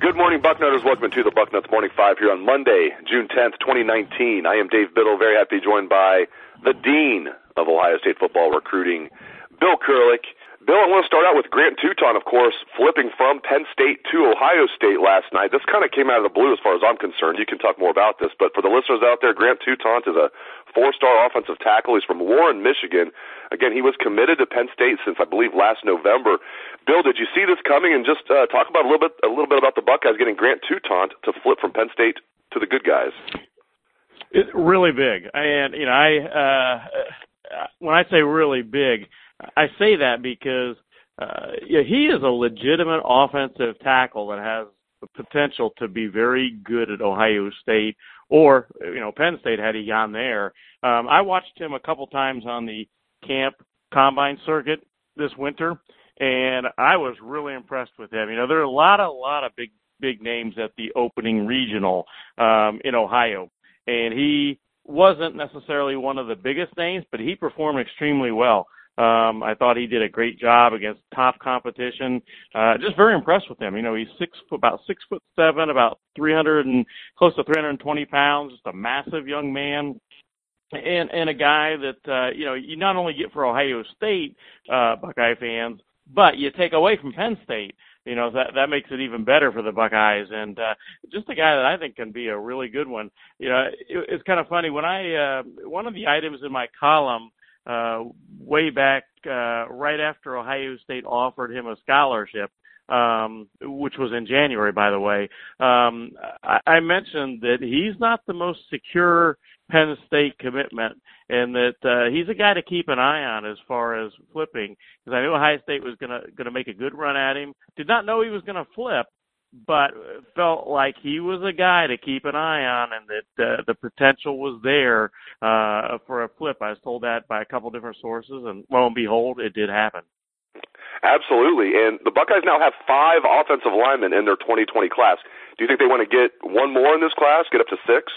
Welcome to the Bucknuts Morning Five here on Monday, June 10th, 2019. I am Dave Biddle, very happy to be joined by the Dean of Ohio State football recruiting, Bill Kurelic. Bill, I want to start out with Grant Toutant, of course, flipping from Penn State to Ohio State last night. This kind of came out of the blue as far as I'm concerned. You can talk more about this, but for the listeners out there, Grant Toutant is a four-star offensive tackle. He's from Warren, Michigan. Again, he was committed to Penn State since I believe last November. Bill, did you see this coming? And just uh, talk about a little bit, a little bit about the Buckeyes getting Grant Toutant to flip from Penn State to the good guys. It's really big, and you know, I uh, when I say really big I say that because uh, yeah, he is a legitimate offensive tackle that has the potential to be very good at Ohio State or you know Penn State had he gone there. Um, I watched him a couple times on the camp combine circuit this winter, and I was really impressed with him. You know, there are a lot, a lot of big, big names at the opening regional um, in Ohio, and he wasn't necessarily one of the biggest names, but he performed extremely well. Um, I thought he did a great job against top competition. Uh, just very impressed with him. You know, he's six about six foot seven, about 300 and close to 320 pounds. Just a massive young man, and and a guy that uh, you know you not only get for Ohio State uh, Buckeye fans, but you take away from Penn State. You know that that makes it even better for the Buckeyes, and uh, just a guy that I think can be a really good one. You know, it, it's kind of funny when I uh, one of the items in my column uh, way back uh, right after Ohio State offered him a scholarship, um, which was in January, by the way. Um, I, I mentioned that he's not the most secure Penn State commitment, and that uh, he's a guy to keep an eye on as far as flipping. Because I knew Ohio State was going to going to make a good run at him. Did not know he was going to flip, but felt like he was a guy to keep an eye on and that uh, the potential was there uh, for a flip. I was told that by a couple different sources, and lo and behold, it did happen. Absolutely. And the Buckeyes now have five offensive linemen in their 2020 class. Do you think they want to get one more in this class, get up to six?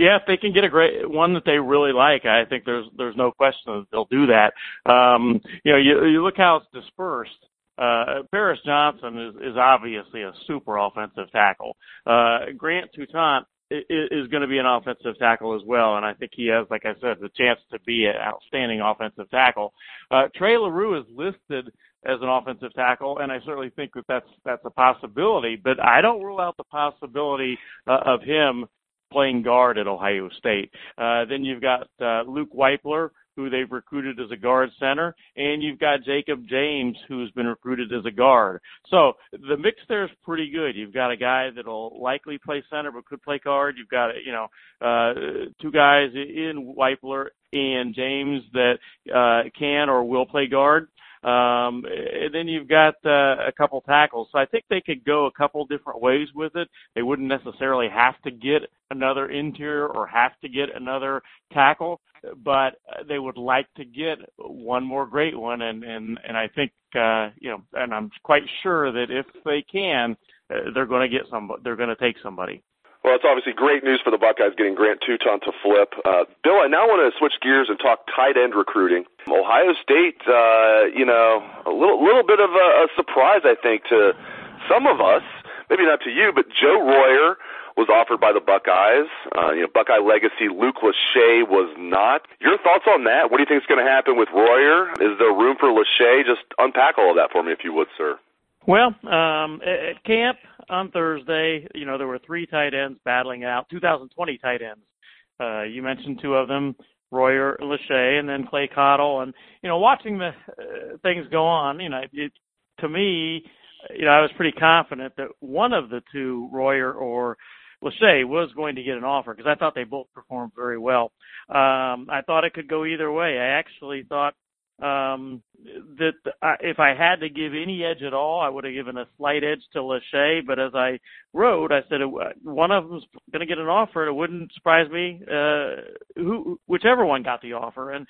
Yeah, if they can get a great one that they really like, I think there's there's no question that they'll do that. Um, you know, you, you look how it's dispersed uh, Paris Johnson is, is obviously a super offensive tackle. Uh, Grant Toutant is, going to be an offensive tackle as well, and I think he has, like I said, the chance to be an outstanding offensive tackle. Uh, Trey Leroux is listed as an offensive tackle, and I certainly think that that's that's a possibility. But I don't rule out the possibility uh, of him playing guard at Ohio State. Uh, then you've got uh, Luke Wypler, who they've recruited as a guard center, and you've got Jacob James, who's been recruited as a guard. So the mix there is pretty good. You've got a guy that'll likely play center but could play guard. You've got you know uh, two guys in Wypler and James that uh, can or will play guard. Um, and then you've got uh, a couple tackles. So I think they could go a couple different ways with it. They wouldn't necessarily have to get another interior or have to get another tackle, but they would like to get one more great one. And and and I think uh, you know, and I'm quite sure that if they can, uh, they're going to get some. They're going to take somebody. Well, it's obviously great news for the Buckeyes getting Grant Toutant to flip. Uh, Bill, I now want to switch gears and talk tight end recruiting. Ohio State, uh, you know, a little little bit of a, a surprise, I think, to some of us. Maybe not to you, but Joe Royer was offered by the Buckeyes. Uh, you know, Buckeye legacy Luke Lachey was not. Your thoughts on that? What do you think is going to happen with Royer? Is there room for Lachey? Just unpack all of that for me, if you would, sir. Well, um, at camp on Thursday, you know, there were three tight ends battling out, 2020 tight ends. Uh, you mentioned two of them, Royer Lachey, and then Clay Cottle. And, you know, watching the uh, things go on, you know, it, to me, you know, I was pretty confident that one of the two, Royer or Lachey, was going to get an offer because I thought they both performed very well. Um, I thought it could go either way. I actually thought um, that I, if I had to give any edge at all, I would have given a slight edge to Lachey. But as I wrote, I said one of them's going to get an offer. And it wouldn't surprise me uh, who, whichever one got the offer. And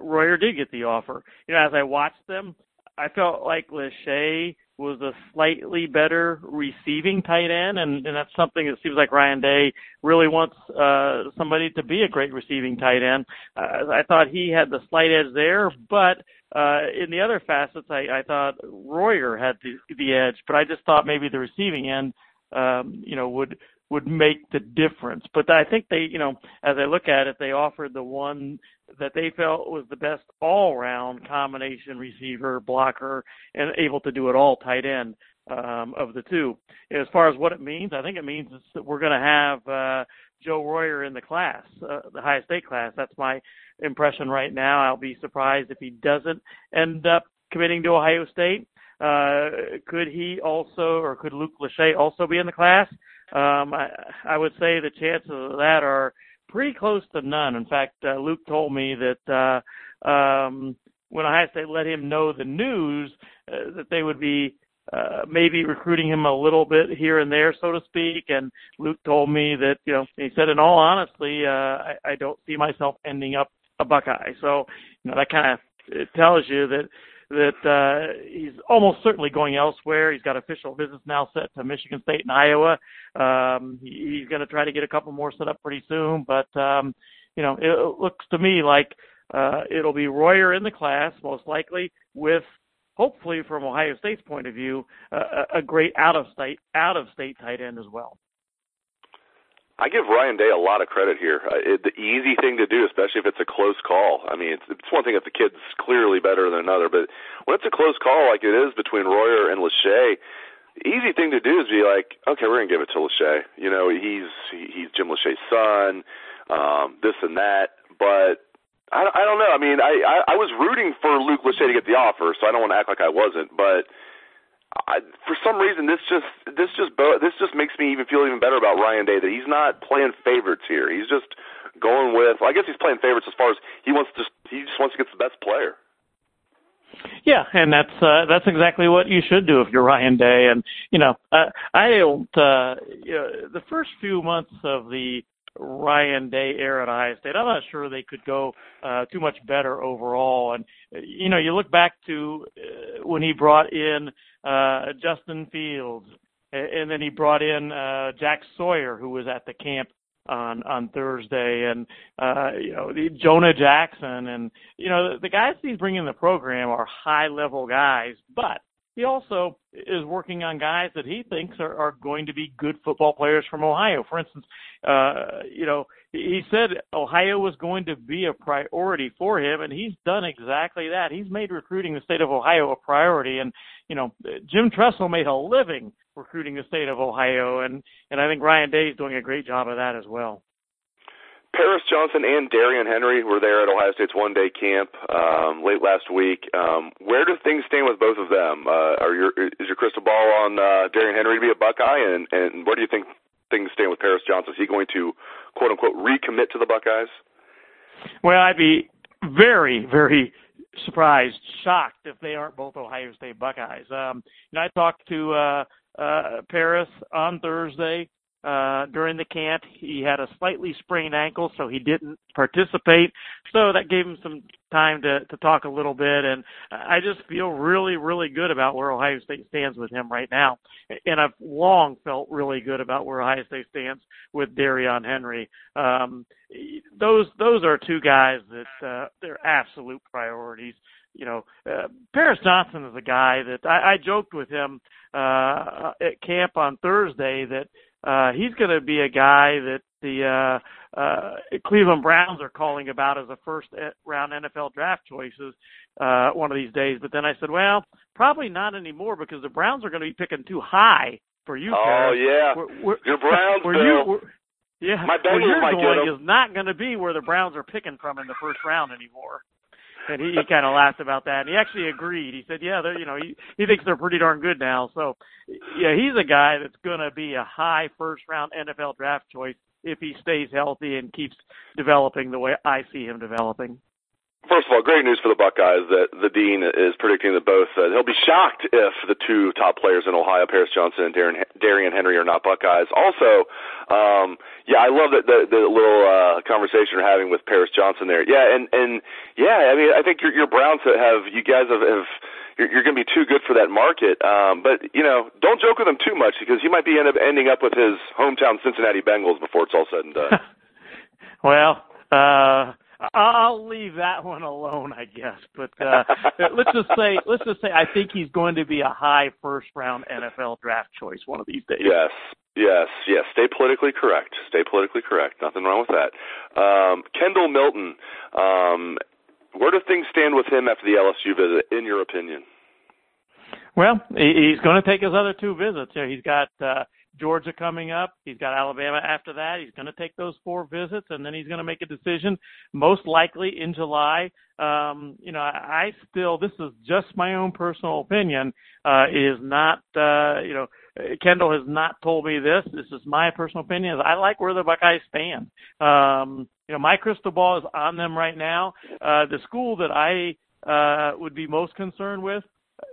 Royer did get the offer. You know, as I watched them, I felt like Lachey was a slightly better receiving tight end, and, and that's something that seems like Ryan Day really wants uh, somebody to be a great receiving tight end. Uh, I thought he had the slight edge there, but uh, in the other facets, I, I thought Royer had the, the edge, but I just thought maybe the receiving end, um, you know, would would make the difference. But I think they, you know, as I look at it, they offered the one that they felt was the best all-round combination receiver, blocker, and able to do it all tight end um, of the two. As far as what it means, I think it means that we're going to have uh, Joe Royer in the class, uh, the Ohio State class. That's my impression right now. I'll be surprised if he doesn't end up committing to Ohio State. Uh, could he also, or could Luke Lachey also be in the class? Um, I, I would say the chances of that are pretty close to none. In fact, uh, Luke told me that uh, um, when Ohio State let him know the news uh, that they would be uh, maybe recruiting him a little bit here and there, so to speak. And Luke told me that you know he said, in all honesty, uh, I, I don't see myself ending up a Buckeye. So you know that kind of tells you that that uh, he's almost certainly going elsewhere. He's got official visits now set to Michigan State and Iowa. Um, he, he's going to try to get a couple more set up pretty soon. But um, you know, it looks to me like uh, it'll be Royer in the class most likely, with hopefully from Ohio State's point of view, uh, a great out of state out of state tight end as well. I give Ryan Day a lot of credit here. Uh, it, the easy thing to do, especially if it's a close call. I mean, it's, it's one thing if the kid's clearly better than another, but when it's a close call like it is between Royer and Lachey, the easy thing to do is be like, okay, we're gonna give it to Lachey. You know, he's he's Jim Lachey's son, um, this and that. But I, I don't know. I mean, I, I I was rooting for Luke Lachey to get the offer, so I don't want to act like I wasn't. But I, for some reason, this just this just this just makes me even feel even better about Ryan Day that he's not playing favorites here. He's just going with. I guess he's playing favorites as far as he wants to. He just wants to get the best player. Yeah, and that's uh, that's exactly what you should do if you're Ryan Day. And you know, uh, I don't. Uh, you know, the first few months of the Ryan Day era at Ohio State, I'm not sure they could go uh, too much better overall. And you know, you look back to uh, when he brought in uh, Justin Fields, and then he brought in uh, Jack Sawyer, who was at the camp on on Thursday, and uh, you know Jonah Jackson, and you know the, the guys he's bringing in the program are high level guys, but he also is working on guys that he thinks are, are going to be good football players from Ohio. For instance, uh, you know, he said Ohio was going to be a priority for him, and he's done exactly that. He's made recruiting the state of Ohio a priority, and you know, Jim Tressel made a living recruiting the state of Ohio, and and I think Ryan Day is doing a great job of that as well. Paris Johnson and Darrion Henry were there at Ohio State's one day camp um, late last week. Um, where do things stand with both of them? Uh, are your is your crystal ball on uh, Darrion Henry to be a Buckeye, and and where do you think things stand with Paris Johnson? Is he going to quote unquote recommit to the Buckeyes? Well, I'd be very very surprised, shocked if they aren't both Ohio State Buckeyes. Um, you I talked to uh, uh, Paris on Thursday uh, during the camp. He had a slightly sprained ankle, so he didn't participate. So that gave him some time to, to talk a little bit. And I just feel really, really good about where Ohio State stands with him right now. And I've long felt really good about where Ohio State stands with Darrion Henry. Um, those those are two guys that uh, they're absolute priorities. You know, uh, Paris Johnson is a guy that I, I joked with him uh, at camp on Thursday that uh, he's going to be a guy that the uh, uh, Cleveland Browns are calling about as a first round NFL draft choices uh, one of these days. But then I said, well, probably not anymore because the Browns are going to be picking too high for you. Oh yeah, we're, we're, your Browns. where you, we're, yeah, My where you're going is not going to be where the Browns are picking from in the first round anymore. And he, he kind of laughed about that. And he actually agreed. He said, "Yeah, they're you know he he thinks they're pretty darn good now." So, yeah, he's a guy that's going to be a high first round NFL draft choice if he stays healthy and keeps developing the way I see him developing. First of all, great news for the Buckeyes that the dean is predicting that both. Uh, he'll be shocked if the two top players in Ohio, Paris Johnson and Darren, Darrion Henry, are not Buckeyes. Also, um, yeah, I love that the, the little uh, conversation you're having with Paris Johnson there. Yeah, and and yeah, I mean, I think your your Browns have you guys have. have you're, you're going to be too good for that market, um, but you know, don't joke with him too much because he might be end up ending up with his hometown Cincinnati Bengals before it's all said and done. well, uh, I'll leave that one alone, I guess. But uh, let's just say, let's just say, I think he's going to be a high first round NFL draft choice one of these days. Yes, yes, yes. Stay politically correct. Stay politically correct. Nothing wrong with that. Um, Kendall Milton, um, where do things stand with him after the LSU visit, in your opinion? Well, he- he's going to take his other two visits. He's got uh, Georgia coming up. He's got Alabama after that. He's going to take those four visits, and then he's going to make a decision, most likely in July. Um, you know, I, still, this is just my own personal opinion. Uh, is not, uh, you know, Kendall has not told me this. This is my personal opinion. I like where the Buckeyes stand. Um, you know, my crystal ball is on them right now. Uh, the school that I uh, would be most concerned with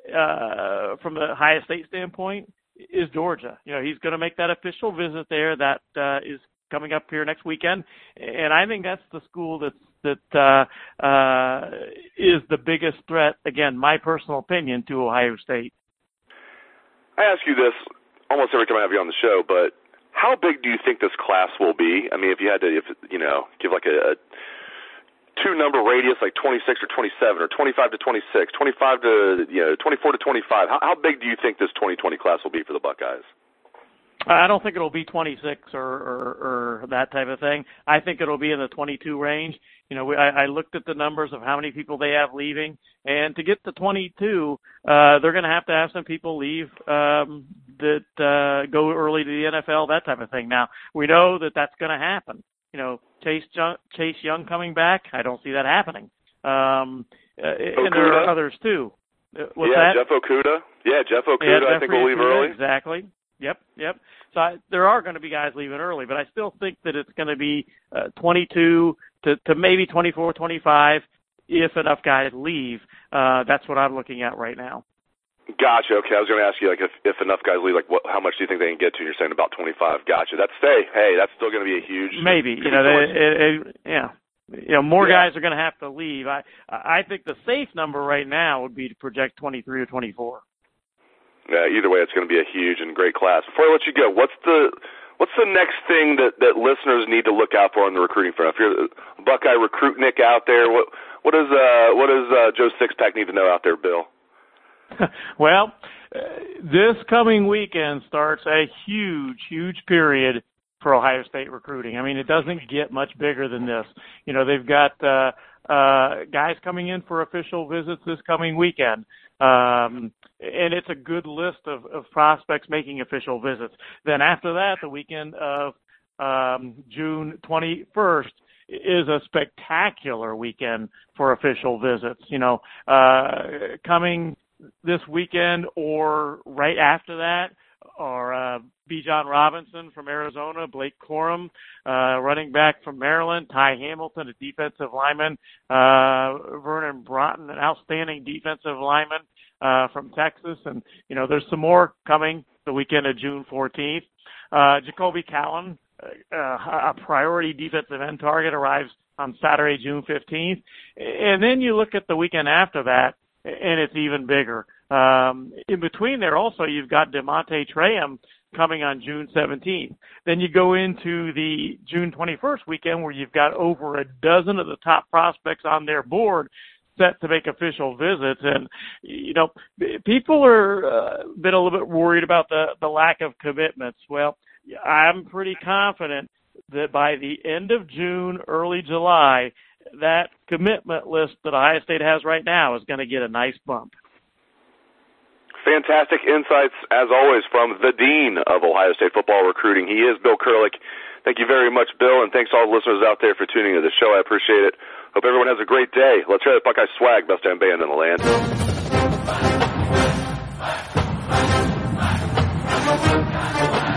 uh, from the Ohio State standpoint is Georgia. You know, he's going to make that official visit there. That uh, is coming up here next weekend, and I think that's the school that's that uh, uh, is the biggest threat. Again, my personal opinion to Ohio State. I ask you this almost every time I have you on the show, but how big do you think this class will be? I mean, if you had to, if you know, give like a, a two number radius, like 26 or 27, or 25 to 26, 25 to you know, 24 to 25. How, how big do you think this 2020 class will be for the Buckeyes? I don't think it'll be 26 or, or, or that type of thing. I think it'll be in the 22 range. You know, we, I, I looked at the numbers of how many people they have leaving, and to get to 22, uh, they're going to have to have some people leave um, that uh, go early to the NFL, that type of thing. Now we know that that's going to happen. You know, Chase Young, Chase Young coming back, I don't see that happening. Um, uh, and there are others too. Uh, What's yeah, that? Jeff Okudah. Yeah, Jeff Okudah. Yeah, I think will leave Okudah, early. Exactly. Yep, yep. So I, there are going to be guys leaving early, but I still think that it's going to be uh, 22 to, to maybe 24, 25 if enough guys leave. Uh, that's what I'm looking at right now. Gotcha. Okay, I was going to ask you like if if enough guys leave, like what, how much do you think they can get to? You're saying about 25. Gotcha. That's stay. Hey, that's still going to be a huge. Maybe you know, they, it, it, yeah. You know, more Yeah. guys are going to have to leave. I I think the safe number right now would be to project 23 or 24. Yeah, either way, it's going to be a huge and great class. Before I let you go, what's the what's the next thing that that listeners need to look out for on the recruiting front? If you're Buckeye recruitnik out there, what what does uh what does uh, Joe Sixpack need to know out there, Bill? well, uh, this coming weekend starts a huge, huge period for Ohio State recruiting. I mean, it doesn't get much bigger than this. You know, they've got uh, uh, guys coming in for official visits this coming weekend. Um, and it's a good list of, of prospects making official visits. Then after that, the weekend of um, June 21st is a spectacular weekend for official visits. You know, uh, coming this weekend or right after that are uh, Bijan Robinson from Arizona, Blake Corum, uh, running back from Maryland, Ty Hamilton, a defensive lineman, uh, Vernon Broughton, an outstanding defensive lineman uh, from Texas, and you know there's some more coming the weekend of June 14th. Uh, Jacolbe Cowan, uh, a priority defensive end target, arrives on Saturday, June 15th, and then you look at the weekend after that, and it's even bigger. Um, in between there, also you've got Demonte Traham coming on June 17th. Then you go into the June 21st weekend where you've got over a dozen of the top prospects on their board set to make official visits. And, you know, people are uh, been a little bit worried about the, the lack of commitments. Well, I'm pretty confident that by the end of June, early July, that commitment list that Ohio State has right now is going to get a nice bump. Fantastic insights, as always, from the Dean of Ohio State football recruiting. He is Bill Kurelic. Thank you very much, Bill, and thanks to all the listeners out there for tuning into the show. I appreciate it. Hope everyone has a great day. Let's hear the Buckeye swag, best damn band in the land. It's